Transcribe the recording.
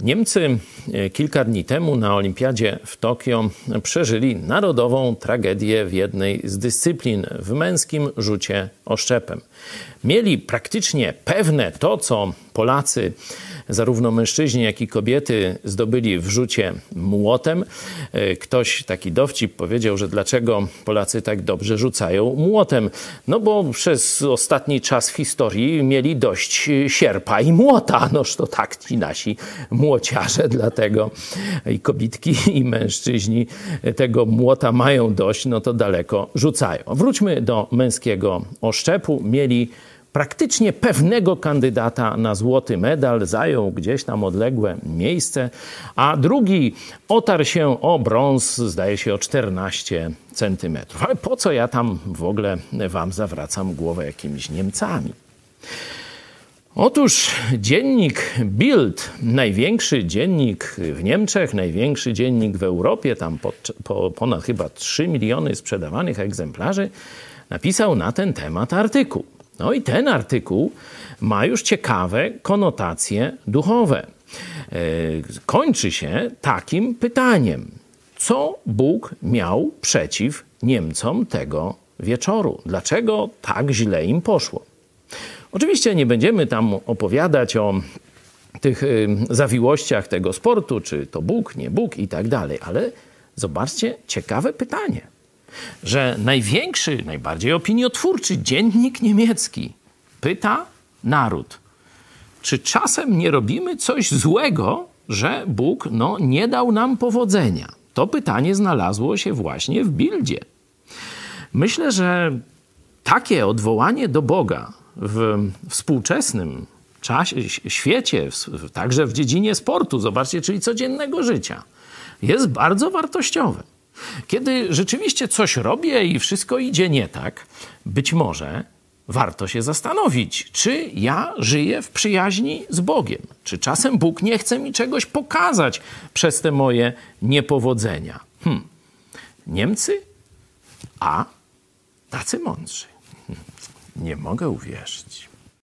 Niemcy e, kilka dni temu na Olimpiadzie w Tokio przeżyli narodową tragedię w jednej z dyscyplin w męskim rzucie oszczepem. Mieli praktycznie pewne to, co Polacy zarówno mężczyźni, jak i kobiety zdobyli w rzucie młotem. E, ktoś taki dowcip powiedział, że dlaczego Polacy tak dobrze rzucają młotem. No bo przez ostatni czas w historii mieli dość sierpa i młota. Noż to tak ci nasi młociarze, dlatego i kobitki, i mężczyźni tego młota mają dość, no to daleko rzucają. Wróćmy do męskiego oszczepu. Mieli praktycznie pewnego kandydata na złoty medal, zajął gdzieś tam odległe miejsce, a drugi otarł się o brąz, zdaje się o 14 centymetrów. Ale po co ja tam w ogóle wam zawracam głowę jakimiś Niemcami? Otóż dziennik Bild, największy dziennik w Niemczech, największy dziennik w Europie, tam po, po ponad chyba 3 miliony sprzedawanych egzemplarzy, napisał na ten temat artykuł. No i ten artykuł ma już ciekawe konotacje duchowe. E, kończy się takim pytaniem: co Bóg miał przeciw Niemcom tego wieczoru? Dlaczego tak źle im poszło? Oczywiście nie będziemy tam opowiadać o tych y, zawiłościach tego sportu, czy to Bóg, nie Bóg i tak dalej, ale zobaczcie, ciekawe pytanie że największy, najbardziej opiniotwórczy dziennik niemiecki pyta naród, czy czasem nie robimy coś złego, że Bóg no, nie dał nam powodzenia? To pytanie znalazło się właśnie w Bildzie. Myślę, że takie odwołanie do Boga w współczesnym czasie, świecie, także w dziedzinie sportu, zobaczcie, czyli codziennego życia, jest bardzo wartościowe. Kiedy rzeczywiście coś robię i wszystko idzie nie tak, być może warto się zastanowić, czy ja żyję w przyjaźni z Bogiem. Czy czasem Bóg nie chce mi czegoś pokazać przez te moje niepowodzenia. Hm. Niemcy? A tacy mądrzy. Nie mogę uwierzyć.